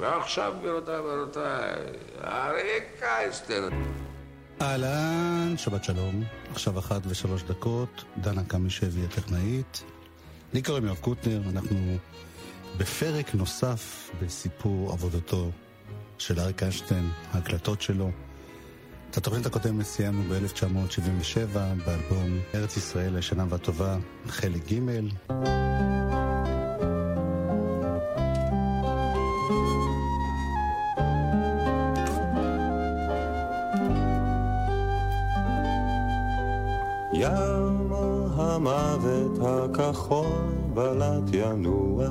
ועכשיו, גבירותיי ורבותיי, אריק קייסטר. אהלן, שבת שלום. עכשיו אחת ושלוש דקות, דנה קמישבי הטכנאית. לי קוראים יואב קוטנר, אנחנו בפרק נוסף בסיפור עבודתו של אריק איינשטיין, ההקלטות שלו. את התוכנית הקודמת סיימנו ב-1977 באלבום ארץ ישראל לשנה והטובה, חלק ג'. בלט ינוע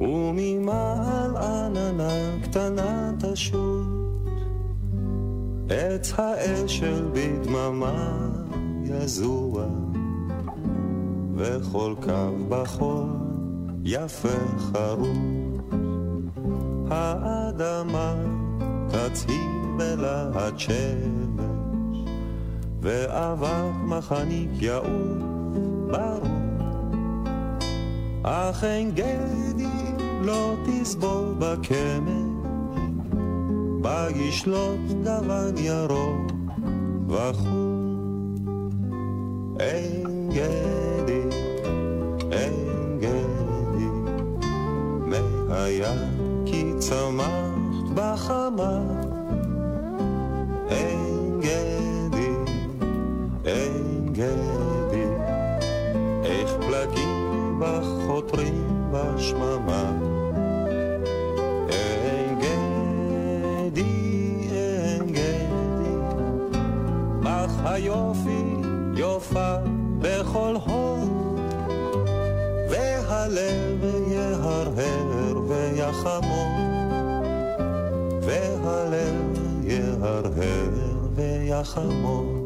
וממעל עננה קטנה תשוט. עץ האשל בדממה יזוע. וכל קו בחול יפה חרוט. האדמה תצהיר בלהט שמש. ואבק מחניק יעוף ברור. אך אין גדי לא תסבול בקמש, בה ישלוט גוון ירוק וחור. אין גדי, אין גדי, מהיה כי צמחת בחמה. אין בשממה. אין גדי, אין גדי, אך היופי יופה בכל הוד, והלב יהרהר ויחמוד, והלב יהרהר ויחמוד.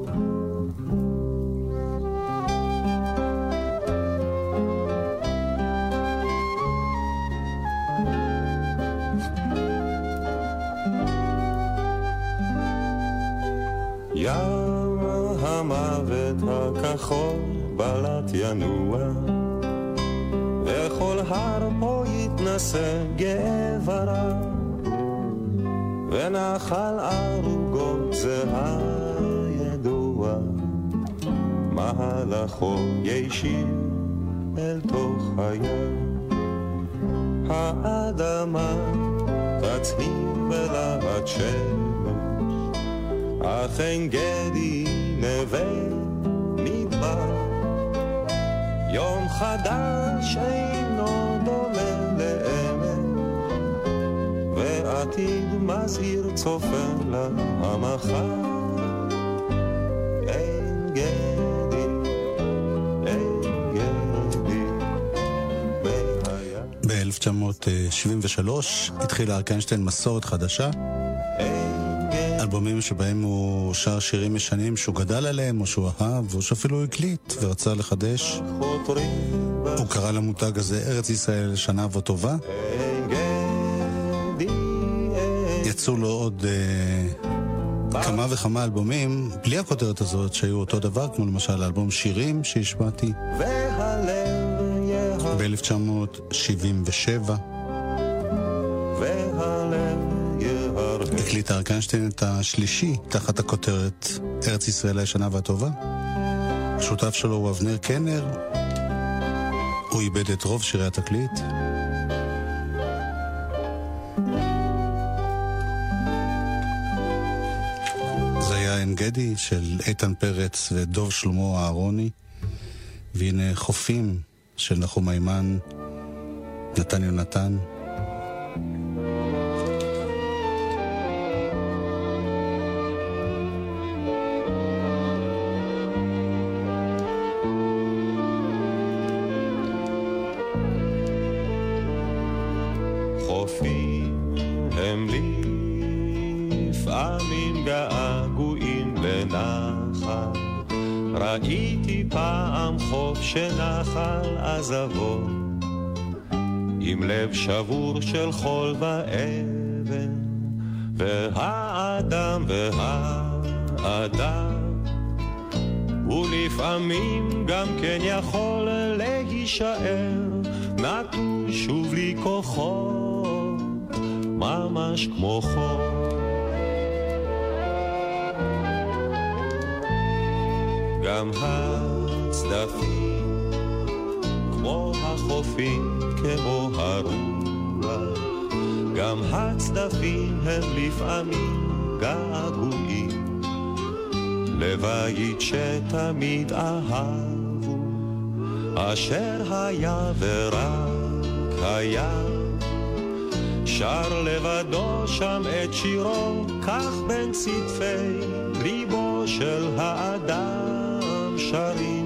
הכחול בלט ינוע וכל הר פה יתנשא גאה ורב ונחל ערוגות זה הידוע. מהלכו ישיר אל תוך הים. האדמה תצהיר בלהט שמש אך אין גדי נווה יום חדש אינו דומה לאמת, ועתיד מזהיר צופה למחר. אין גדי, אין גדי, והיה ב-1973 התחילה אריק איינשטיין מסורת חדשה, אין. אלבומים שבהם הוא שר שירים ישנים שהוא גדל עליהם או שהוא אהב, או שאפילו הקליט ורצה לחדש. הוא קרא למותג הזה ארץ ישראל לשנה וטובה. יצאו לו עוד אה, כמה וכמה אלבומים בלי הכותרת הזאת שהיו אותו דבר, כמו למשל אלבום שירים שהשמעתי והלב יהר ב-1977. אריק איינשטיין את השלישי תחת הכותרת ארץ ישראל הישנה והטובה. השותף שלו הוא אבנר קנר. הוא איבד את רוב שירי התקליט. זה היה עין גדי של איתן פרץ ודוב שלמה אהרוני. והנה חופים של נחום היימן, נתן יונתן. של חול געגועים לבית שתמיד אהבו, אשר היה ורק היה. שר לבדו שם את שירו, כך בין צדפי ליבו של האדם שרים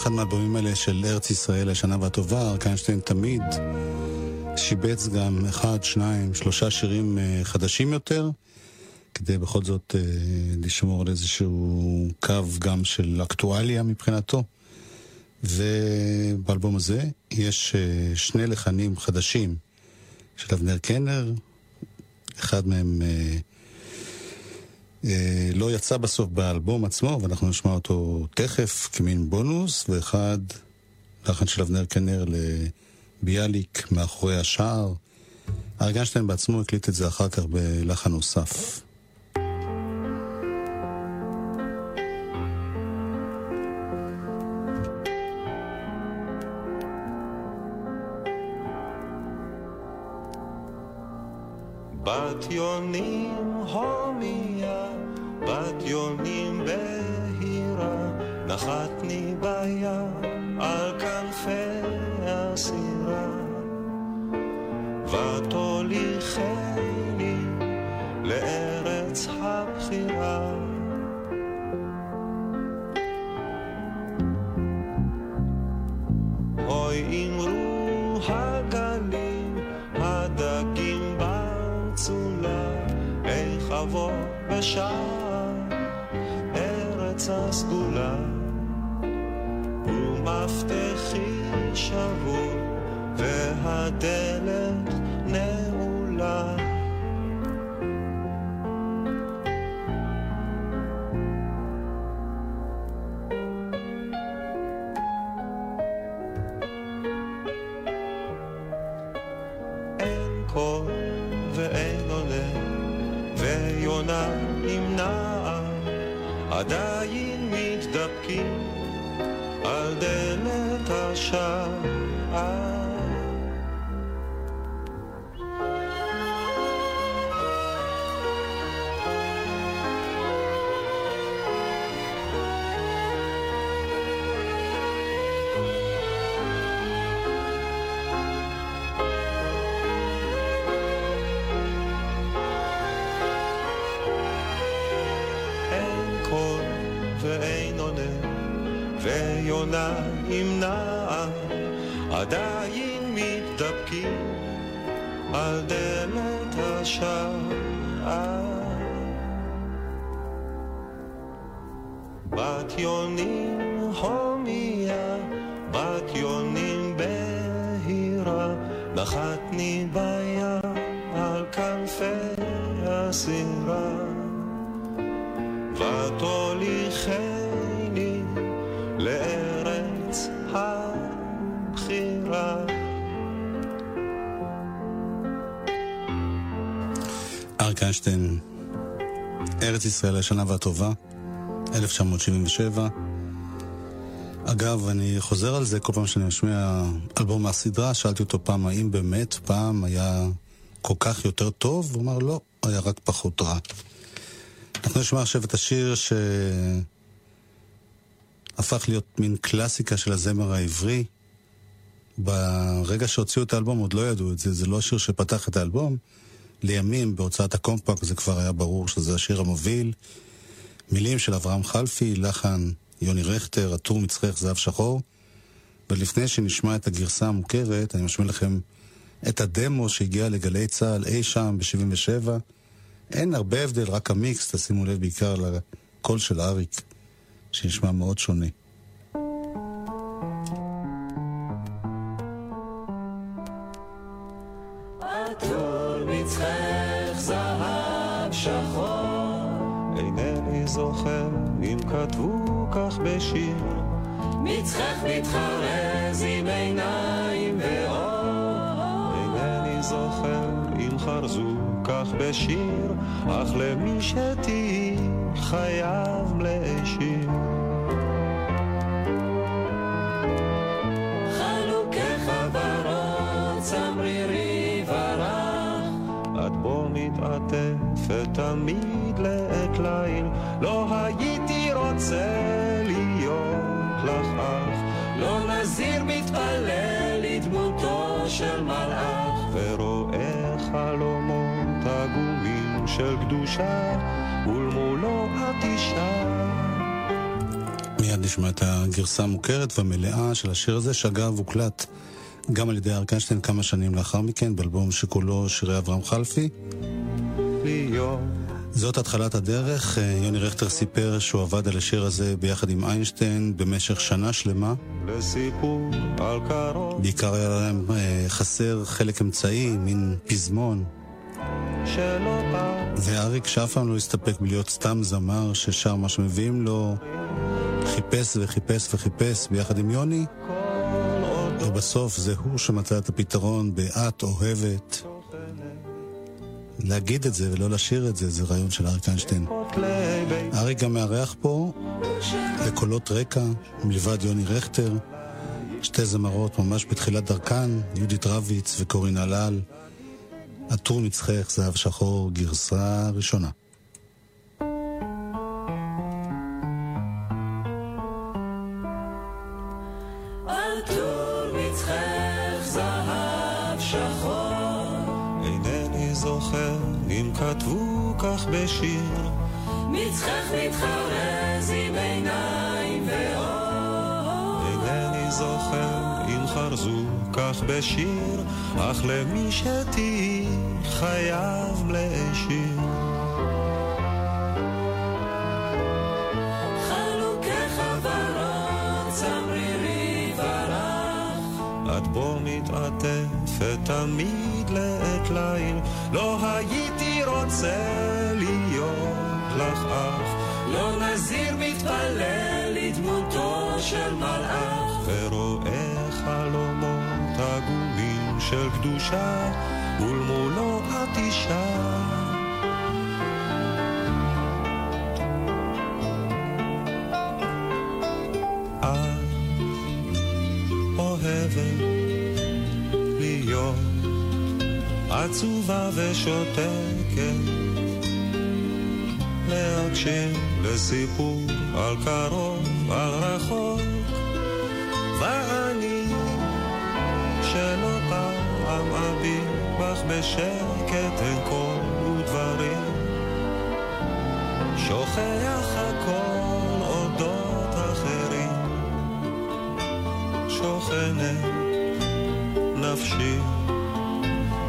אחד מהאלבומים האלה של ארץ ישראל, השנה והטובה, ארקנשטיין תמיד שיבץ גם אחד, שניים, שלושה שירים uh, חדשים יותר, כדי בכל זאת uh, לשמור על איזשהו קו גם של אקטואליה מבחינתו. ובאלבום הזה יש uh, שני לחנים חדשים של אבנר קנר, אחד מהם לא יצא בסוף באלבום עצמו, ואנחנו נשמע אותו תכף כמין בונוס, ואחד לחן של אבנר קנר ל... ביאליק מאחורי השער. ארגנשטיין בעצמו הקליט את זה אחר כך בלחן נוסף. בת יונים יונים בהירה, נחתני בים על כנפי הסיר. ותוליכני לארץ הבחירה. אוי אמרו הגלים, הדגים בצולה, איך אבוא בשער והדלת ויונה עם נער עדיין מתדפקים על דלת השער. בת יונים ישראל השנה והטובה, 1977. אגב, אני חוזר על זה כל פעם שאני משמיע אלבום מהסדרה, שאלתי אותו פעם האם באמת פעם היה כל כך יותר טוב? הוא אמר, לא, היה רק פחות רע. אנחנו נשמע עכשיו את השיר שהפך להיות מין קלאסיקה של הזמר העברי. ברגע שהוציאו את האלבום עוד לא ידעו את זה, זה לא השיר שפתח את האלבום. לימים, בהוצאת הקומפקט, זה כבר היה ברור שזה השיר המוביל. מילים של אברהם חלפי, לחן יוני רכטר, עטור מצחך זהב שחור. ולפני שנשמע את הגרסה המוכרת, אני משמיע לכם את הדמו שהגיע לגלי צה"ל אי שם ב-77. אין הרבה הבדל, רק המיקס, תשימו לב בעיקר לקול של אריק, שנשמע מאוד שונה. זוכר אם כתבו כך בשיר מצחך מתחרז עם עיניים ואור. אינני זוכר אם חרזו כך בשיר, אך למי שתהי חייב להשאיר. של קדושה ולמולו את אישה מיד נשמע את הגרסה המוכרת והמלאה של השיר הזה, שאגב הוקלט גם על ידי אריק איינשטיין כמה שנים לאחר מכן, באלבום שכולו שירי אברהם חלפי. זאת התחלת הדרך. אה, יוני רכטר סיפר שהוא עבד על השיר הזה ביחד עם איינשטיין במשך שנה שלמה. בעיקר היה להם אה, חסר חלק אמצעי, מין פזמון. ואריק שאף פעם לא הסתפק בלהיות סתם זמר ששר מה שמביאים לו, חיפש וחיפש וחיפש ביחד עם יוני, ובסוף זה הוא שמצא את הפתרון ב"את אוהבת". להגיד את זה ולא לשיר את זה, זה רעיון של אריק איינשטיין. אריק גם מארח פה בקולות רקע, מלבד יוני רכטר, שתי זמרות ממש בתחילת דרכן, יהודית רביץ וקורין הלל. עטור מצחך, זהב שחור, גרסה ראשונה. כתבו כך בשיר. מצחך מתחרז עם עיניים ואור. אינני זוכר אם חרזו כך בשיר, אך למי שתהי חייב להשאיר. את בו מתעטפת תמיד לעת ליל, לא הייתי רוצה להיות לך אח. לא נזיר מתפלל לדמותו של מלאך. ורואה חלומות עגומים של קדושה, ולמולו את אישה. עצובה ושותקת להקשיב לסיפור על קרוב, על רחוק ואני שלא פעם אביט בך בשקט אין קול ודברים שוכח הכל אודות אחרים. שוכנת נפשי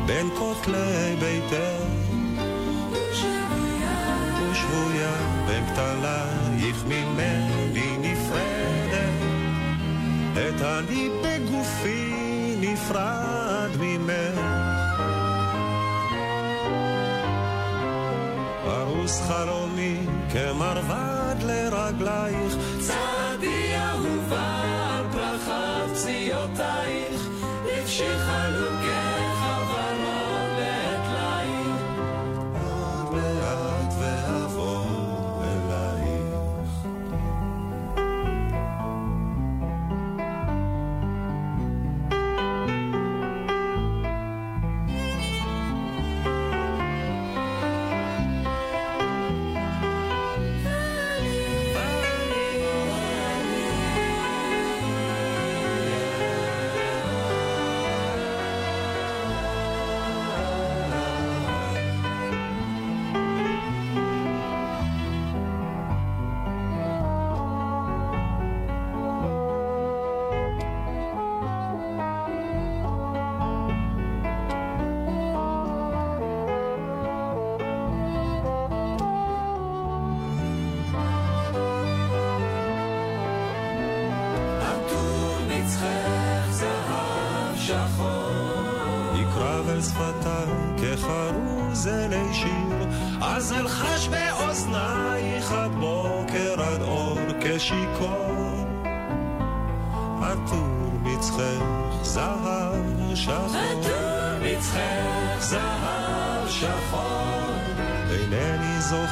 בין כותלי ביתך ושבויה בין כתלייך ממני נפרדת. את אני בגופי נפרד ממך כמרבד לרגלייך. צעדי אהובה על פרחת פציעותייך נפשי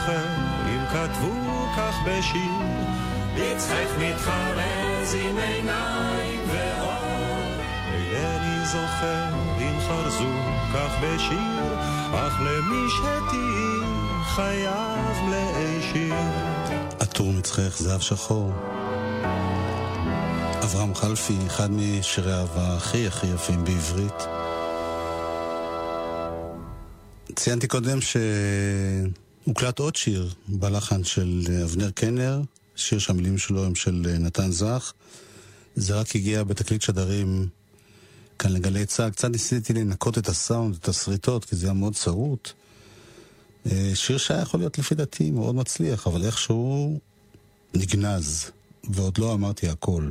זוכר אם כתבו כך בשיר. מצחך מתחרז עם עיניים ואור. אינני זוכר אם חרזו כך בשיר, אך למי שתהי חייב להישיר. עטור מצחך זהב שחור. אברהם חלפי, אחד משירי האהבה הכי הכי יפים בעברית. ציינתי קודם שהוקלט עוד שיר בלחן של אבנר קנר, שיר שהמילים שלו הם של נתן זך. זה רק הגיע בתקליט שדרים כאן לגלי צה"ל. קצת ניסיתי לנקות את הסאונד, את השריטות, כי זה היה מאוד צרוט. אה, שיר שהיה יכול להיות לפי דעתי מאוד מצליח, אבל איכשהו נגנז, ועוד לא אמרתי הכל.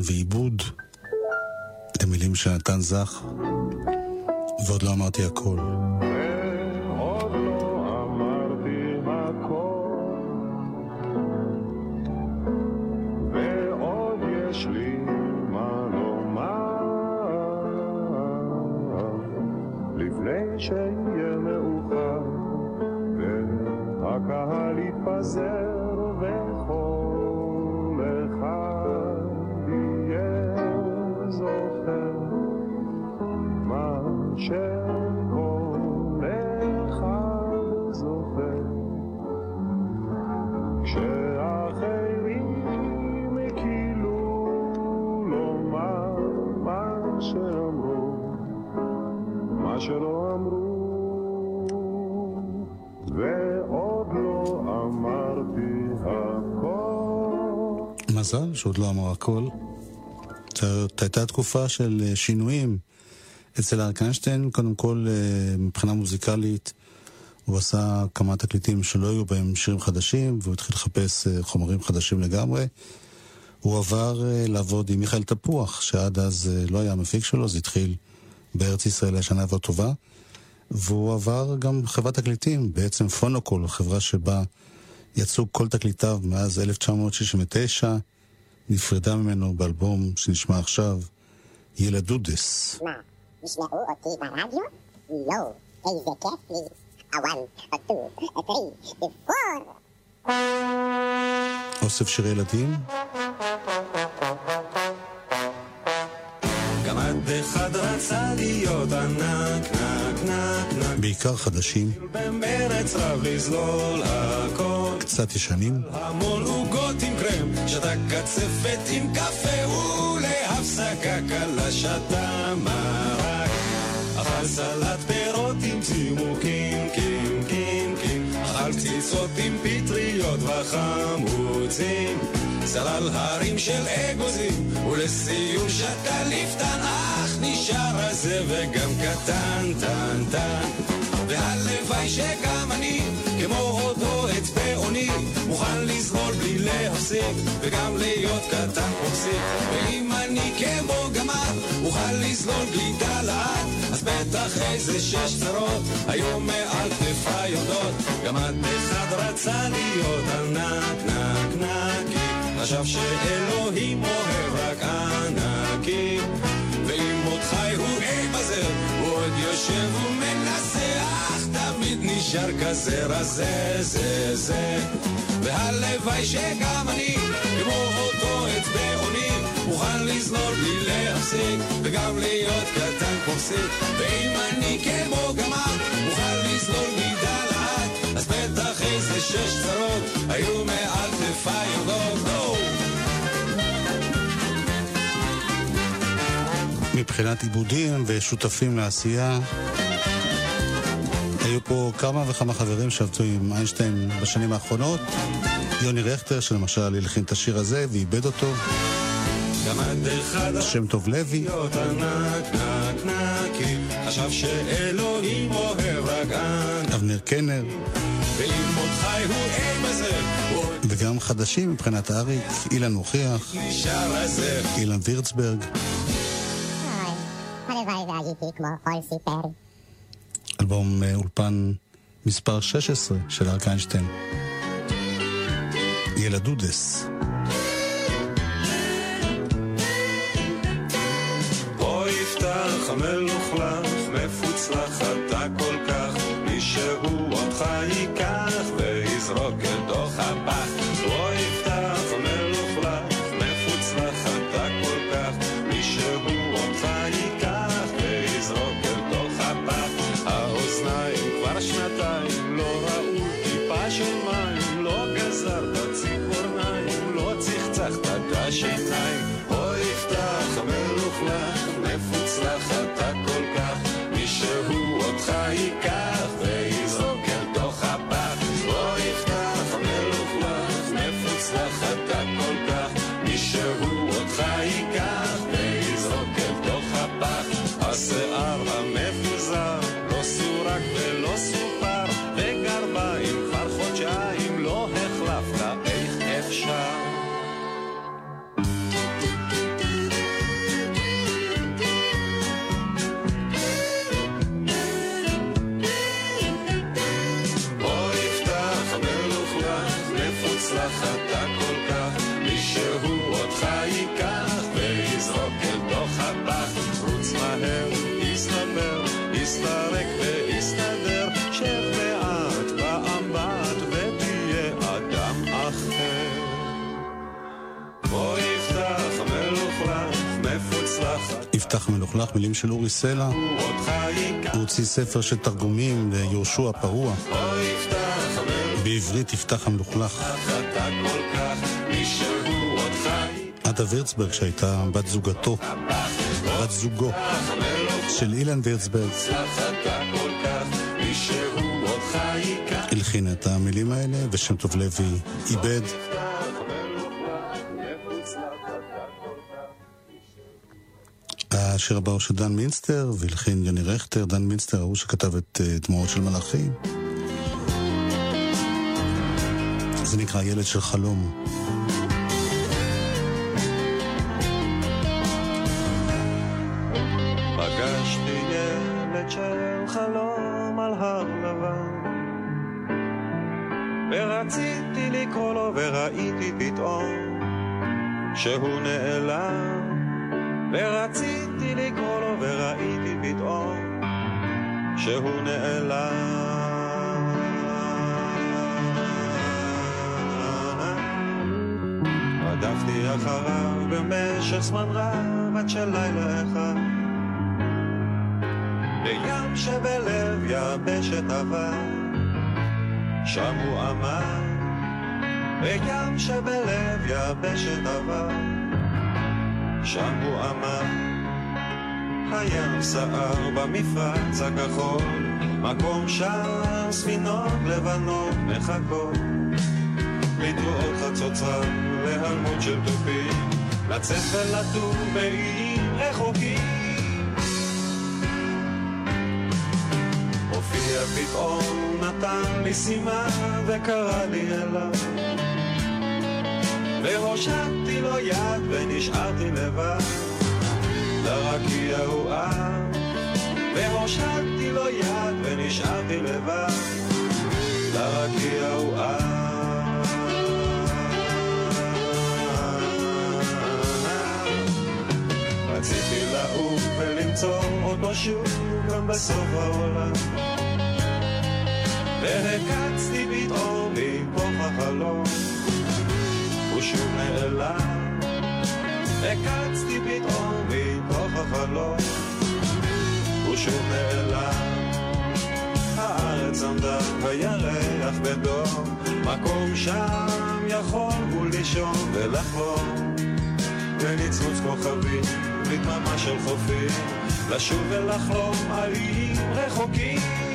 לחן ועיבוד, את המילים של נתן זך, ועוד לא אמרתי הכל. מזל שעוד לא אמר הכל. זאת הייתה תקופה של אה, שינויים אצל אריק איינשטיין, קודם כל, אה, מבחינה מוזיקלית, הוא עשה כמה תקליטים שלא היו בהם שירים חדשים, והוא התחיל לחפש אה, חומרים חדשים לגמרי. הוא עבר לעבוד עם מיכאל תפוח, שעד אז לא היה המפיק שלו, זה התחיל בארץ ישראל השנה והטובה. והוא עבר גם חברת תקליטים, בעצם פונוקול, חברה שבה יצאו כל תקליטיו מאז 1969, נפרדה ממנו באלבום שנשמע עכשיו, ילדודס. מה, ישמעו אותי ברדיו? לא, איזה כיף לי. הוואן, הטו, הטרי, בפור. אוסף שירי ילדים? גמד אחד רצה להיות ענק, נק, נק, נק. בעיקר חדשים. במרץ רב לזלול הכל. קצת ישנים. המון עוגות עם קרם, שתה קצפת עם קפה ולהפסקה קלה שתה מרק. אכל סלט פירות עם צימוקים, קים, קים, קים. אכל קציצות עם פטריות וחמוצים. סלל הרים של אגוזים, ולסיום שתה ליפתן, אך נשאר הזה וגם קטן, טן, טן. והלוואי שגם אני, כמו אותו אצבעוני, מוכן לסבול בלי להפסיק, וגם להיות קטן פופסיק. ואם אני כמו גמר, אוכל לסבול בלי גלעד, אז בטח איזה שש צרות, היו מעל כתפיי יורדות. גמד אחד רצה להיות ענק, נק, נקי. חשב שאלוהים אוהב רק ענקים נשאר כזה רזה זה זה. והלוואי שגם אני כמו אותו אצבעוני מוכן לזלול בלי להפסיק וגם להיות קטן פופסיק ואם אני כמו גמר מוכן לזלול מדלת אז בטח איזה שש צרות היו מעל כתפיי יורדות מבחינת עיבודים ושותפים לעשייה. היו פה כמה וכמה חברים שעבדו עם איינשטיין בשנים האחרונות. יוני רכטר, שלמשל הלחין את השיר הזה ואיבד אותו. שם טוב לוי. אבנר קנר. וגם חדשים מבחינת אריק, אילן מוכיח, אילן וירצברג. הייתי כמו כל סיפר. אלבום אה, אולפן מספר 16 של אריק איינשטיין. ילדודס. מפוצלח יפתח מלוכלך, מילים של אורי סלע. הוא הוציא ספר של תרגומים ליהושע פרוע. בעברית יפתח המלוכלך. עדה וירצברג שהייתה בת זוגתו, בת זוגו של אילן וירצברג, הלחין את המילים האלה, ושם טוב לוי איבד. השיר הבא הוא של דן מינסטר, והלחין יוני רכטר, דן מינסטר, ההוא שכתב את דמעות של מלאכים. זה נקרא ילד של חלום. במשך זמן רב עד שלילה אחד. בים שבלב יבשת עבר. שם הוא עמד. בים שבלב יבשת עבר. שם הוא עמד. הים סער במפרץ הכחול, מקום שם ספינות לבנות מחכות. לתרועות חצוצרה, להלמות של תופים, לצאת ולטור באיים רחוקים. הופיע פתאום, נתן לי סימן וקרא לי אליו. והושטתי לו יד ונשארתי לבד לרקיע הוא והושטתי לו יד ונשארתי לבד לרקיע הוא אב רציתי לעוף ולמצוא אותו שוב גם בסוף העולם והקצתי פתאום מתוך החלום ושוב נעלם. הקצתי פתאום מתוך החלום, ושוב נעלם. הארץ עמדה בירח בדום, מקום שם יכול הוא לישון ולחלום. וניצוץ כוכבים, בדממה של חופים, לשוב ולחלום על איים רחוקים.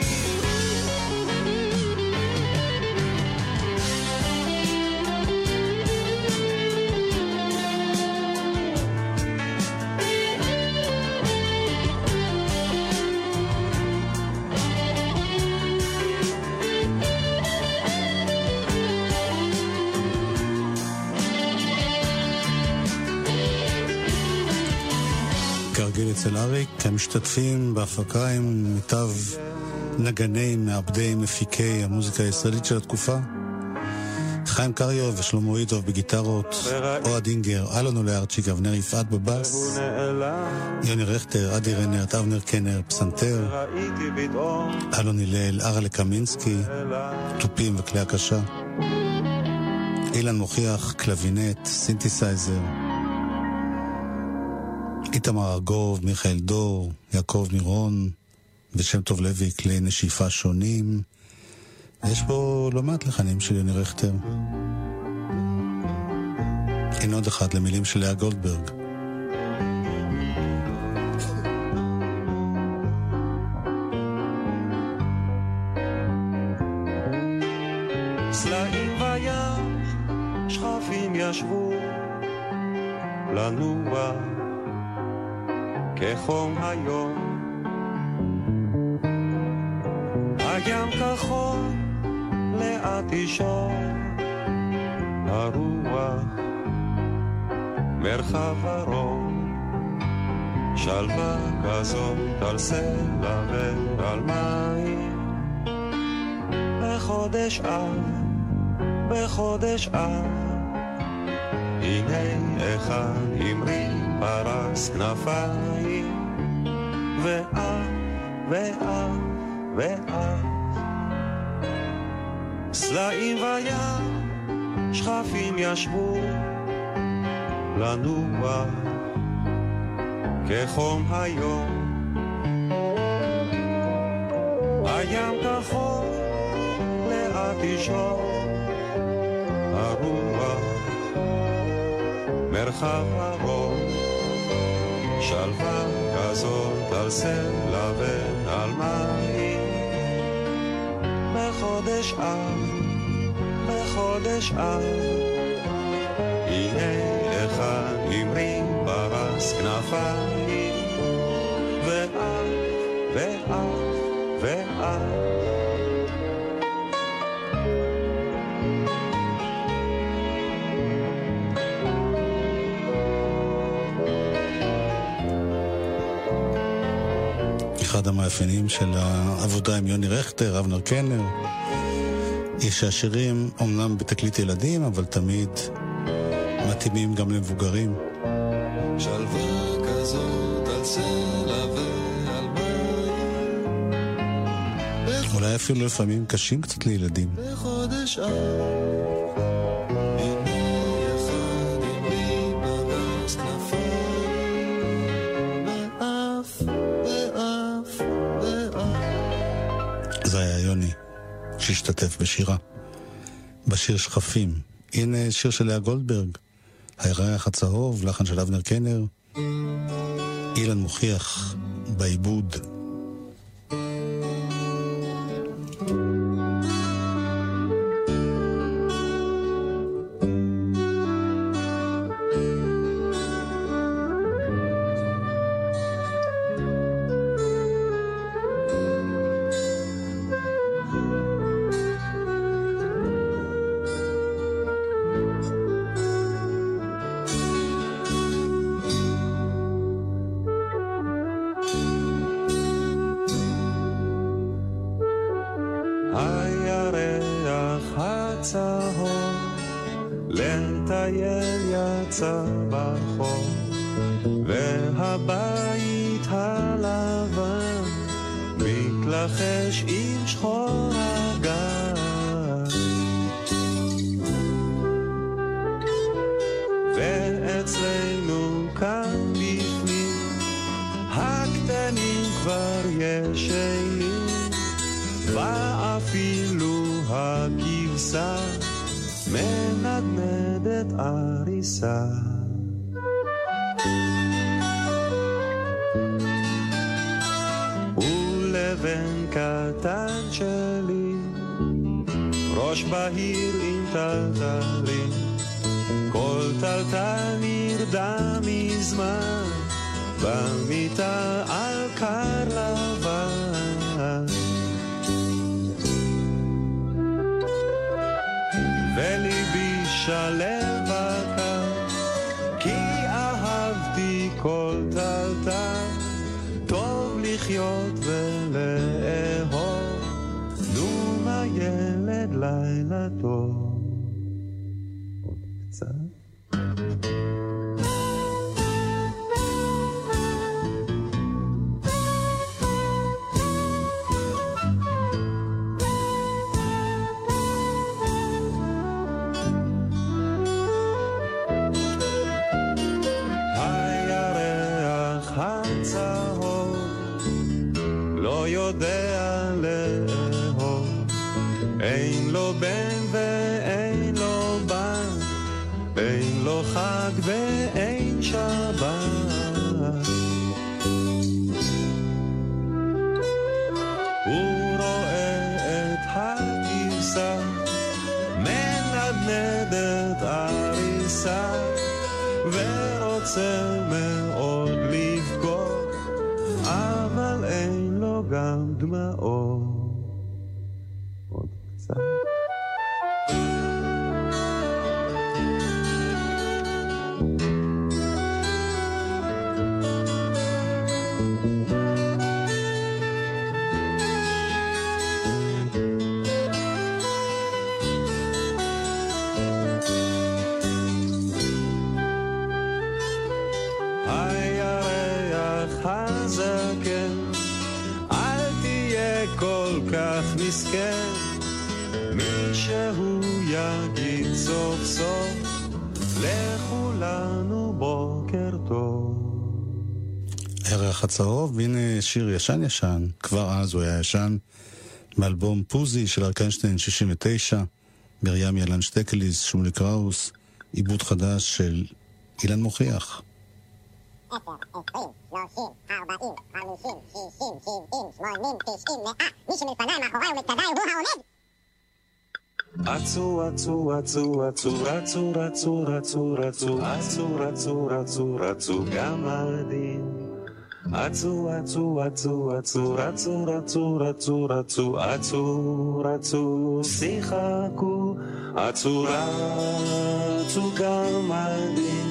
אצל אריק, המשתתפים בהפקה הם מיטב נגני, מעבדי, מפיקי המוזיקה הישראלית של התקופה. חיים קריאו ושלמה אידוב בגיטרות, אוהד אינגר, אלון אולארצ'יק, אבנר יפעת בבאס, יוני רכטר, אדי רנרט, אבנר קנר, פסנתר, אלון הלל, ארלה קמינסקי, תופים וכלי הקשה, אילן מוכיח, קלבינט, סינתסייזר. איתמר ארגוב, מיכאל דור, יעקב מירון ושם טוב לוי, כלי נשיפה שונים. יש פה לא מעט לחנים של יוני רכטר. הנה עוד אחד למילים של לאה גולדברג. כחום היום. הים כחול, לאט ישור, הרוח, מרחב ארוך, שלווה כזאת על סלע ועל מים. בחודש אב, בחודש אב, הנה אחד המריא פרס כנפיים, ואף, ואף, ואף. סלעים וים, שכפים ישבו, לנוע כחום היום. הים כחול, לאט ישור, הרוח, מרחב ארוך. שלווה כזאת על סלע ועל מים. בחודש אב, בחודש אב, הנה אחד המריא פרס כנפיים. אחד המאפיינים של העבודה עם יוני רכטר, אבנר קנר, היא שהשירים אומנם בתקליט ילדים, אבל תמיד מתאימים גם למבוגרים. שלווה כזאת על סלע ועל מים. אולי אפילו לפעמים קשים קצת לילדים. בחודש אב. שהשתתף בשירה. בשיר שכפים. הנה שיר של לאה גולדברג, הירח הצהוב, לחן של אבנר קנר. אילן מוכיח, בעיבוד. והבית הלבן מתלחש עם שחור הגן ואצלנו כאן בפנים הקטנים כבר ישנים ואפילו הכבשה מנדנדת עריסה. בהיר עם טלטלים, כל טלטל נרדם מזמן, במיטה על קר לבן. וליבי שלם מנדנדת עריסה ורוצה מאוד לבכות אבל אין לו גם דמעות הצהוב, והנה שיר ישן ישן, כבר אז הוא היה ישן, מאלבום פוזי של ארקנשטיין 69, מרים ילן שטקליס, שמולי קראוס, עיבוד חדש של אילן מוכיח. עשר, עשרים, שלושים, ארבעים, חמישים, שישים, שבעים, שמונים, תשעים, מאה. מי שמלפניי, מאחוריי ומתקדיי הוא העומד! רצו, רצו, רצו, רצו, רצו, רצו, רצו, רצו, רצו, רצו, רצו, רצו, גמדים. אצו אצו אצו אצו רצו רצו רצו רצו אצו רצו שיחקו אצו רצו גמדים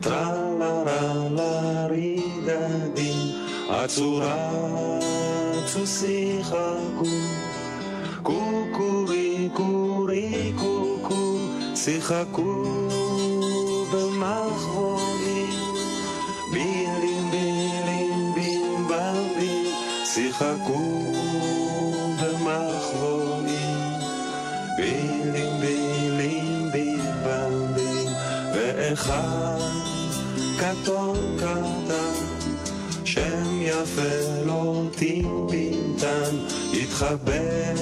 טרלה רלה רידדים אצו רצו שיחקו קוקוריקו ריקוקו שיחקו התחבא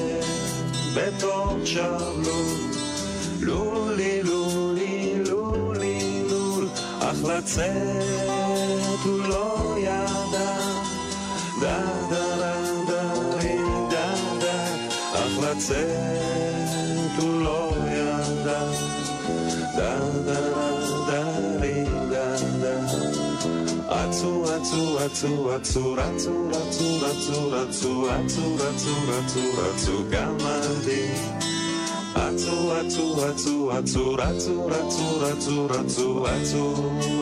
בתוך שבלול, לולי, לולי, לולי, לול, אך לצאת אך לצאת הוא לא ידע, דה דה דה רי, דה דה. רצו, רצו, רצו, רצו, רצו, רצו, רצו, רצו, רצו, רצו,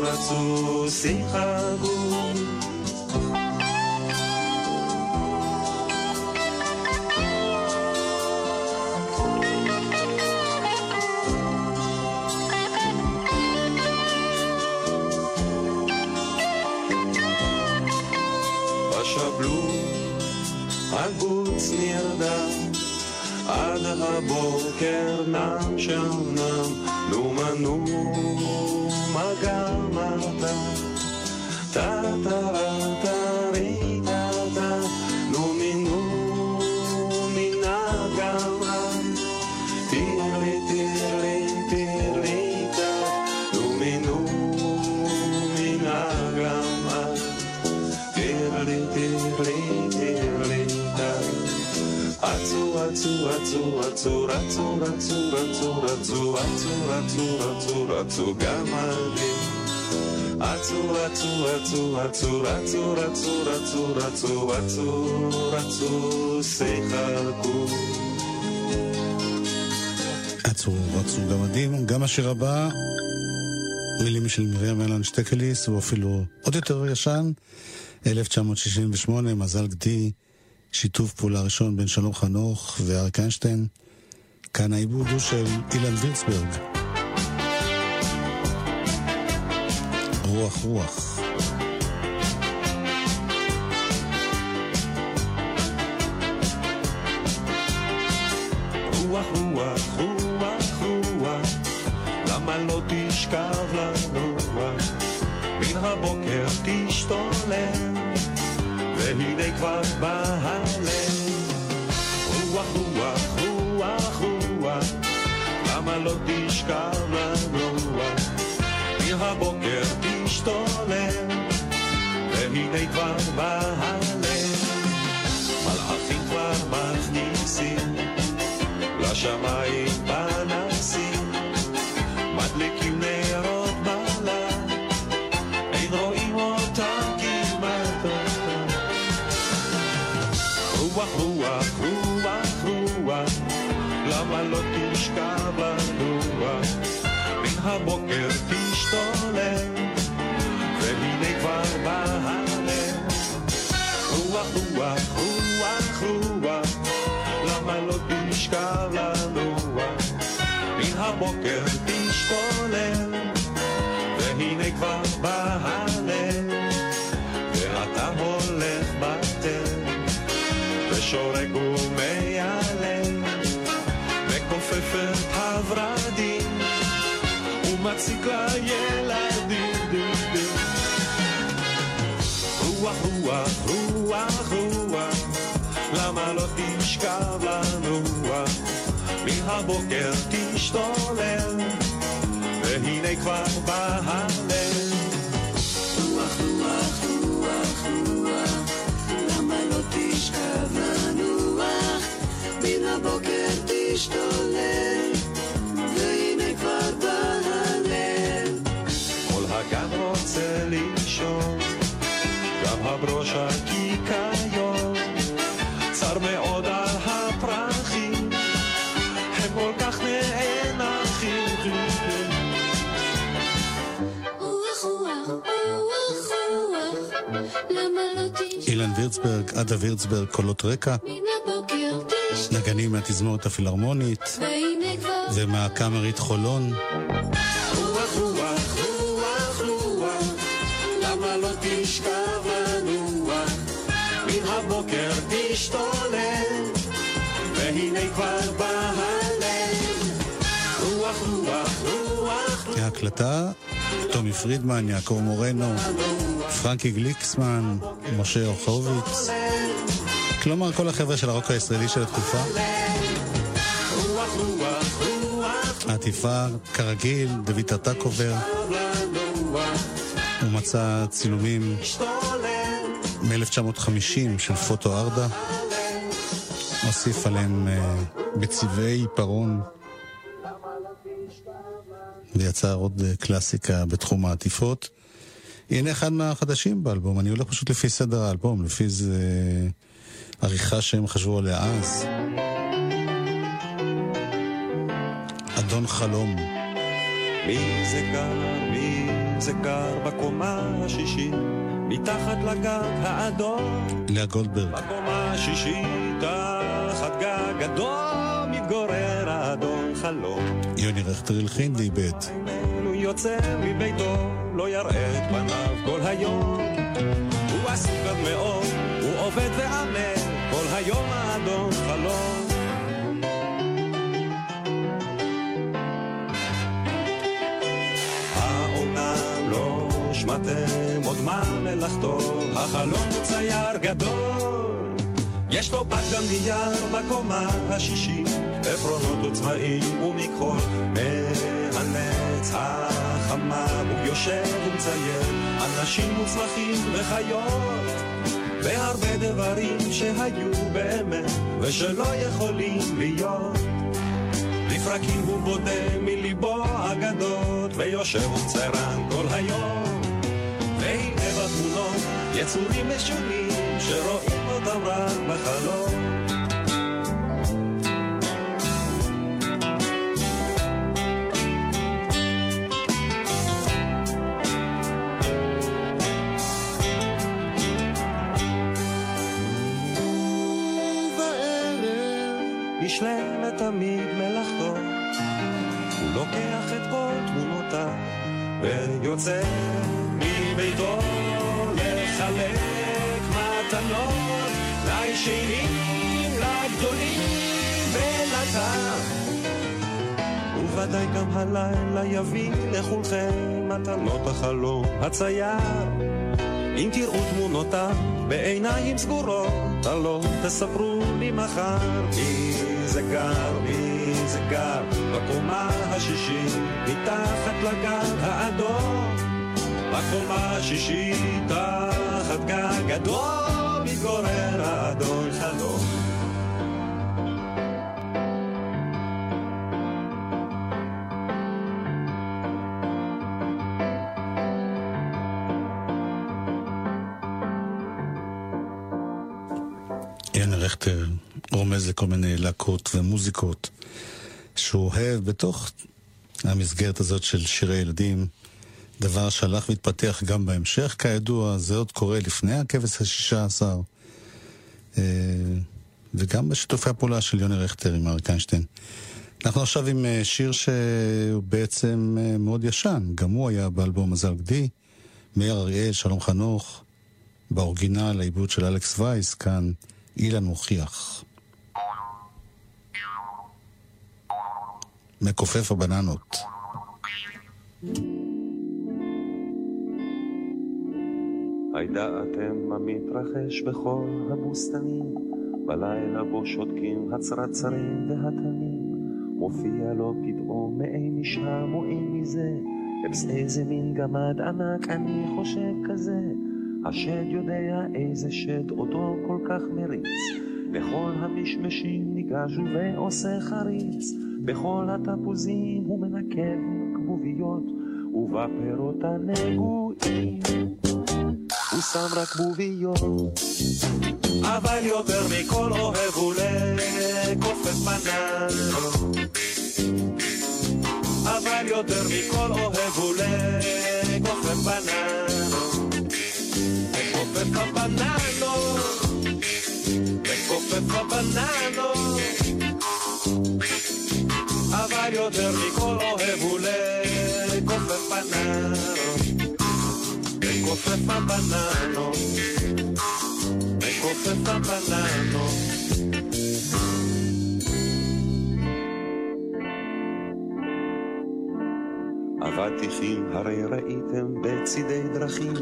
רצו, רצו רצו רצו רצו רצו רצו רצו רצו רצו רצו רצו רצו גמדים רצו רצו רצו רצו רצו רצו רצו רצו רצו רצו שיחקו עצרו, רצו גמדים. גם השיר הבא, מילים של מרים אלן שטקליס, הוא אפילו עוד יותר ישן, 1968, מזל גדי, שיתוף פעולה ראשון בין שלום חנוך ואריק איינשטיין. כאן העיבוד הוא של אילן וירצברג. רוח רוח. רוח רוח רוח רוח למה לא תשכב לנוח מן הבוקר תשתולל והנה כבר בא הלב רוח רוח רוח רוח למה לא תשכב לנוח מן הבוקר תשתולל והנה כבר בא הלב מלאכים כבר מכניסים לשמיים soleil. מן הבוקר תשתולל, והנה כבר בא הלב. רוח, רוח, רוח, רוח, למה לא תשכב לנוח? מן הבוקר תשתולל, והנה כבר בא הלב. כל הגן רוצה לישון, גם בראש הקיקיון. אילן וירצברג, עדה וירצברג, קולות רקע, נגנים מהתזמורת הפילהרמונית ומהקאמרית חולון. רוח ההקלטה, טומי פרידמן, יעקב מורנו, פרנקי גליקסמן, משה אורחוביץ. כלומר, כל החבר'ה של הרוק הישראלי של התקופה. העטיפה, כרגיל, דוד טרטקובר. הוא מצא צילומים תשתולל, מ-1950 של פוטו ארדה. הוסיף עליהם אה, בצבעי עיפרון. ויצר עוד אה, קלאסיקה בתחום העטיפות. הנה אחד מהחדשים באלבום, אני הולך פשוט לפי סדר האלבום, לפי זה עריכה שהם חשבו עליה אז. אדון חלום. מי זה גר, מי זה גר בקומה השישית, מתחת לגג האדום. לאה גולדברג. בקומה השישית, תחת גג אדום, מתגורר האדון חלום. יוני רכטר הלחין ואיבד. יוצא מביתו, לא יראה את פניו כל היום. הוא עסוק עד מאוד, הוא עובד ועמל, כל היום האדון חלום. לא שמעתם עוד מה מלאכתו, החלום הוא צייר גדול. יש לו פת גם נייר בקומה השישית, עפרונות וצבעים ומכחול. מהנץ החמה הוא יושב ומצייר, אנשים מוצלחים וחיות. והרבה דברים שהיו באמת ושלא יכולים להיות. לפרקים הוא בודה מליבו אגדות, ויושב ומציירן כל היום. והנה בתמונות יצורים משונים, שרואים אותם רק בחלום. החלום הצייר. אם תראו תמונותיו בעיניים סגורות, הלא תספרו לי מחר מי זה גר, מי זה גר בקומה השישית, מתחת לגג האדום. בקומה השישית, תחת גג אדום, מתגורר ומוזיקות שהוא אוהב בתוך המסגרת הזאת של שירי ילדים, דבר שהלך והתפתח גם בהמשך, כידוע, זה עוד קורה לפני הכבש השישה עשר, אה, וגם בשיתופי הפעולה של יוני רכטר עם אריק איינשטיין. אנחנו עכשיו עם אה, שיר שהוא בעצם אה, מאוד ישן, גם הוא היה באלבום מזל גדי, מאיר אריאל, שלום חנוך, באורגינל, העיבוד של אלכס וייס, כאן אילן מוכיח. מכופף הבננות. הידעתם מה מתרחש בכל הבוסתנים, בלילה בו שותקים הצרצרים והתנים, מופיע לו פתאום מעין משם או אין מזה, אבס איזה מין גמד ענק אני חושב כזה, השד יודע איזה שד אותו כל כך מריץ, בכל המשמשים ניגש ועושה חריץ, בכל התפוזים הוא מנקב כבוביות, ובפירות הנגועים. הוא שם רק בוביות. אבל יותר מכל אוהב הוא לכופף בננות. אבל יותר מכל אוהב הוא לכופף בננות. לכופף הבננות. לכופף הבננות. אבל יותר מכל אוהב הוא לכופף בננות. לכופף הבננות. לכופף הבננות. אבטיחים הרי ראיתם בצידי דרכים,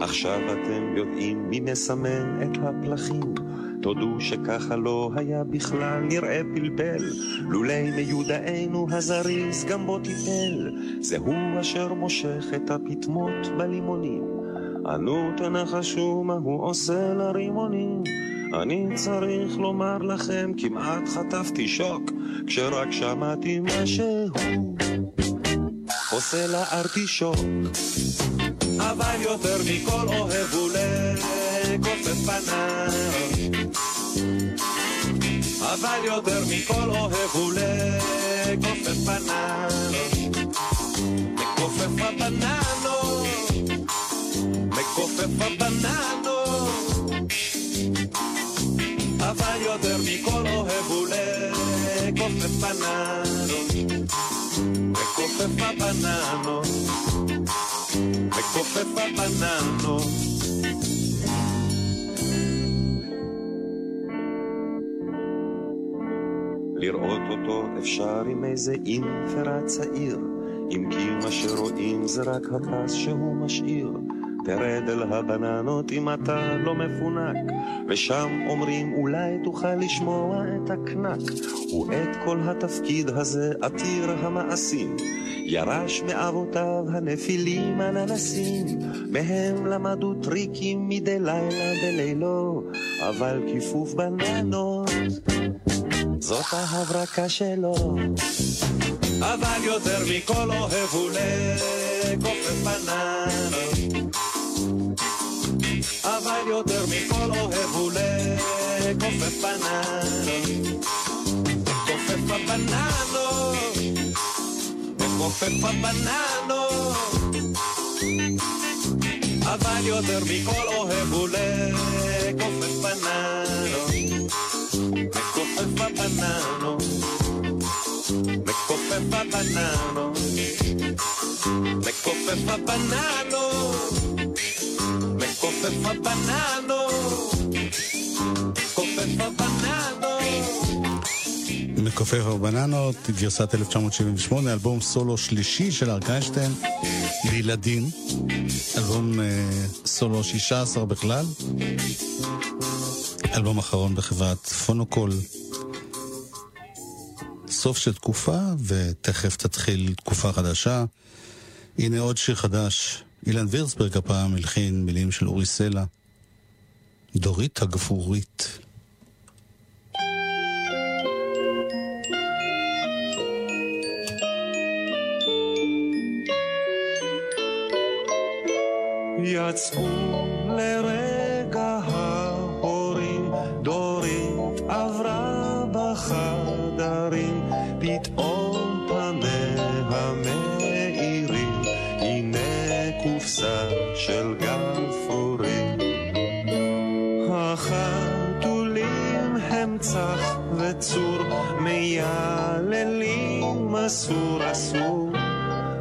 עכשיו אתם יודעים מי מסמן את הפלחים. תודו שככה לא היה בכלל נראה פלפל, לולי מיודענו הזריז גם בו טיפל. זהו אשר מושך את הפטמות בלימונים. ענו תנחשו מה הוא עושה לרימונים. אני צריך לומר לכם, כמעט חטפתי שוק, כשרק שמעתי משהו. עושה לארטישוק. אבל יותר מכל אוהב הוא לכופף בננות. אבל יותר מכל אוהב הוא לכופף בננות. מכופף הבננות. מכופף הבננות. אבל יותר מכל אוהב הוא לכופף בננות. מכופף הבננות, מכופף הבננות. לראות אותו אפשר עם איזה אינפרה צעיר, אם כי מה שרואים זה רק הפס שהוא משאיר. תרד אל הבננות אם אתה לא מפונק, ושם אומרים אולי תוכל לשמוע את הקנק. ואת כל התפקיד הזה עתיר המעשים, ירש מאבותיו הנפילים הננסים, מהם למדו טריקים מדי לילה בלילו, אבל כיפוף בננות, זאת ההברקה שלו. אבל יותר מכל אוהב הוא לכופף בננות. אבל יותר מכל אוהב הוא לכופף בננות. מכופף הבננות. מכופף הבננות. אבל יותר מכל אוהב הוא לכופף בננות. מכופף הבננות. הבננות. גרסת 1978, אלבום סולו שלישי של אריק איינשטיין, לילדים, אלבום אה, סולו 16 בכלל, אלבום אחרון בחברת פונוקול. סוף של תקופה, ותכף תתחיל תקופה חדשה. הנה עוד שיר חדש, אילן וירצברג הפעם הלחין מילים של אורי סלע. דורית הגפורית. יצאו אסור אסור,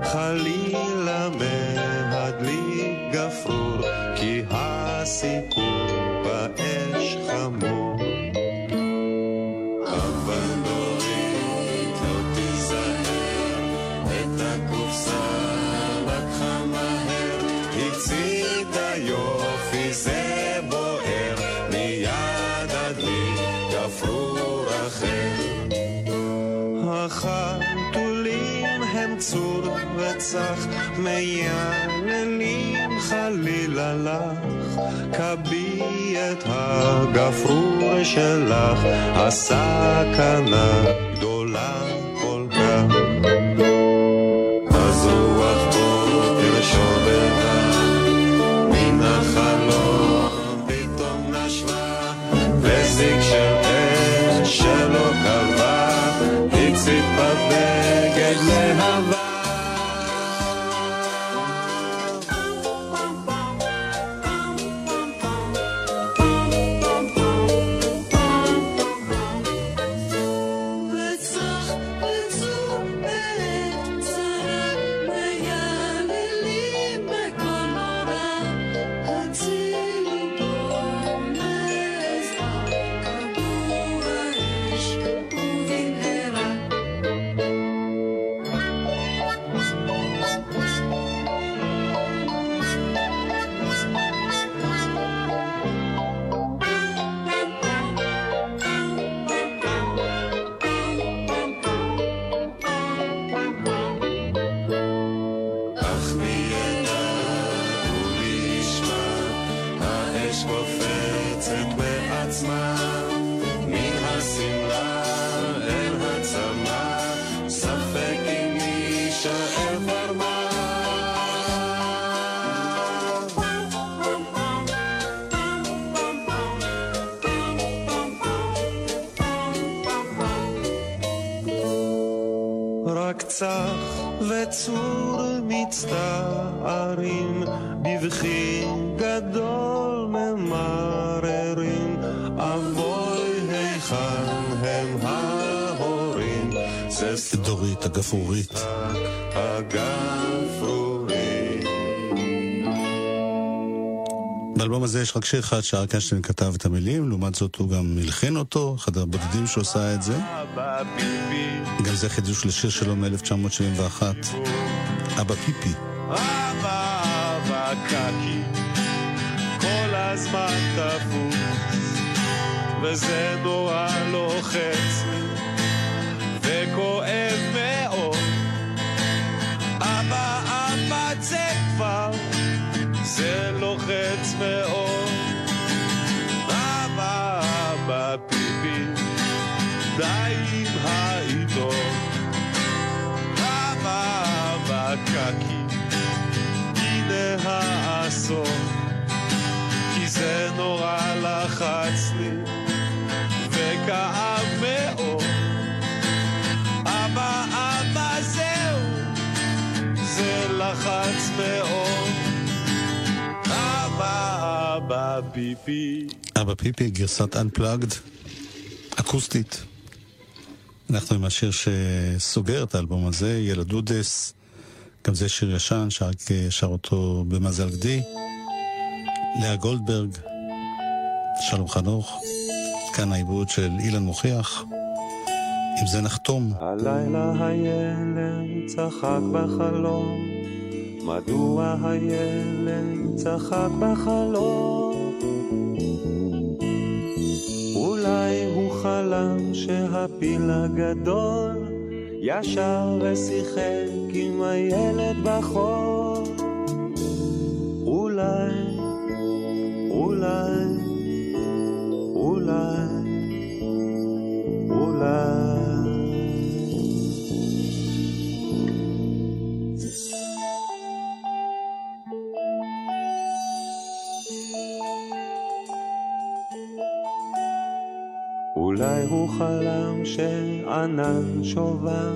חלילה וצח, מייללים חלילה לך, כבי את הגפרור שלך, הסכנה גדולה סוף דורית הגפרורית. באלבום הזה יש רק שיר אחד שאריק איינשטיין כתב את המילים, לעומת זאת הוא גם הלחין אותו, אחד הבודדים שעושה את זה. גם זה חידוש לשיר שלו מ-1971, אבא פיפי. אבא אבא קקי, כל הזמן תפוס, וזה נורא לוחץ לי, וכואב מאוד. אבא אבא זה כבר, זה לוחץ מאוד. אבא אבא פיפי, די עם העיתון. אבא אבא קקי, הנה האסון, כי זה נורא לחץ לי, וכאב מאוד. אבא, אבא, פיפי. אבא פיפי, גרסת Unplugged, אקוסטית. אנחנו עם השיר שסוגר את האלבום הזה, ילדודס. גם זה שיר ישן, שאריק שר אותו במזל גדי. לאה גולדברג, שלום חנוך. כאן העיבוד של אילן מוכיח. עם זה נחתום. הלילה הילד צחק בחלום, מדוע הילד צחק בחלום? אולי הוא חלם שהפיל הגדול ישר ושיחק עם הילד בחור. שענן שובר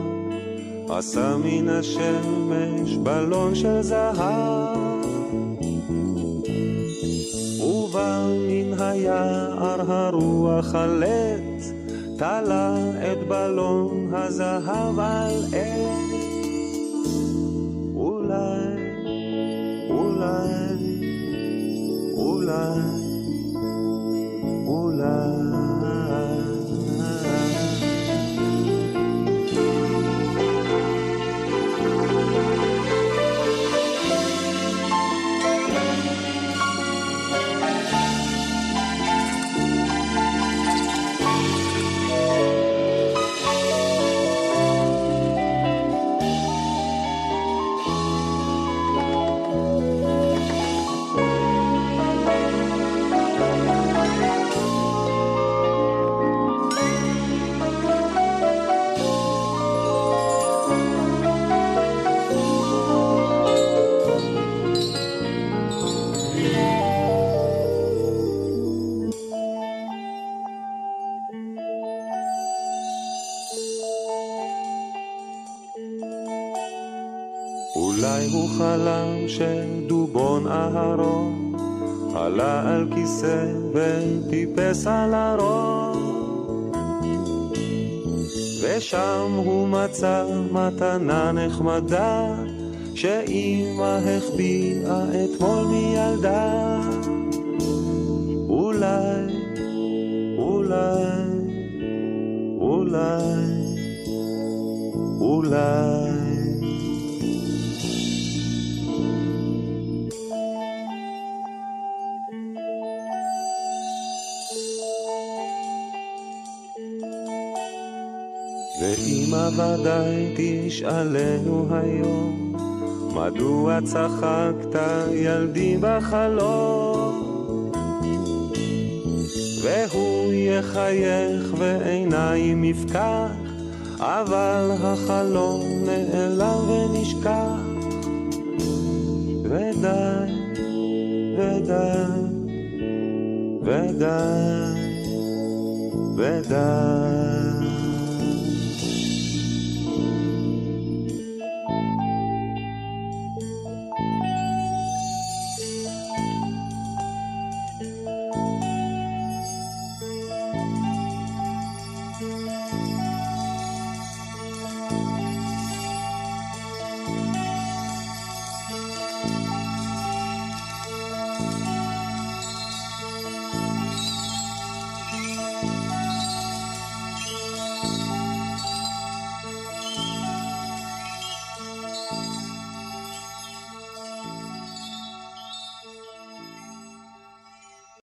עשה מן השמש בלון של זהב. ובא מן היער הרוח הלט תלה את בלון הזהב על עץ. אולי, אולי, אולי, אולי שדובון אהרון עלה על כיסא וטיפס על הראש ושם הוא מצא מתנה נחמדה שאימא החביאה אתמול מילדה. אולי, אולי, אולי, אולי ודאי תשאלנו היום, מדוע צחקת ילדי בחלום? והוא יחייך ועיניים יפקח, אבל החלום נעלם ונשכח. ודי, ודי, ודי, ודי.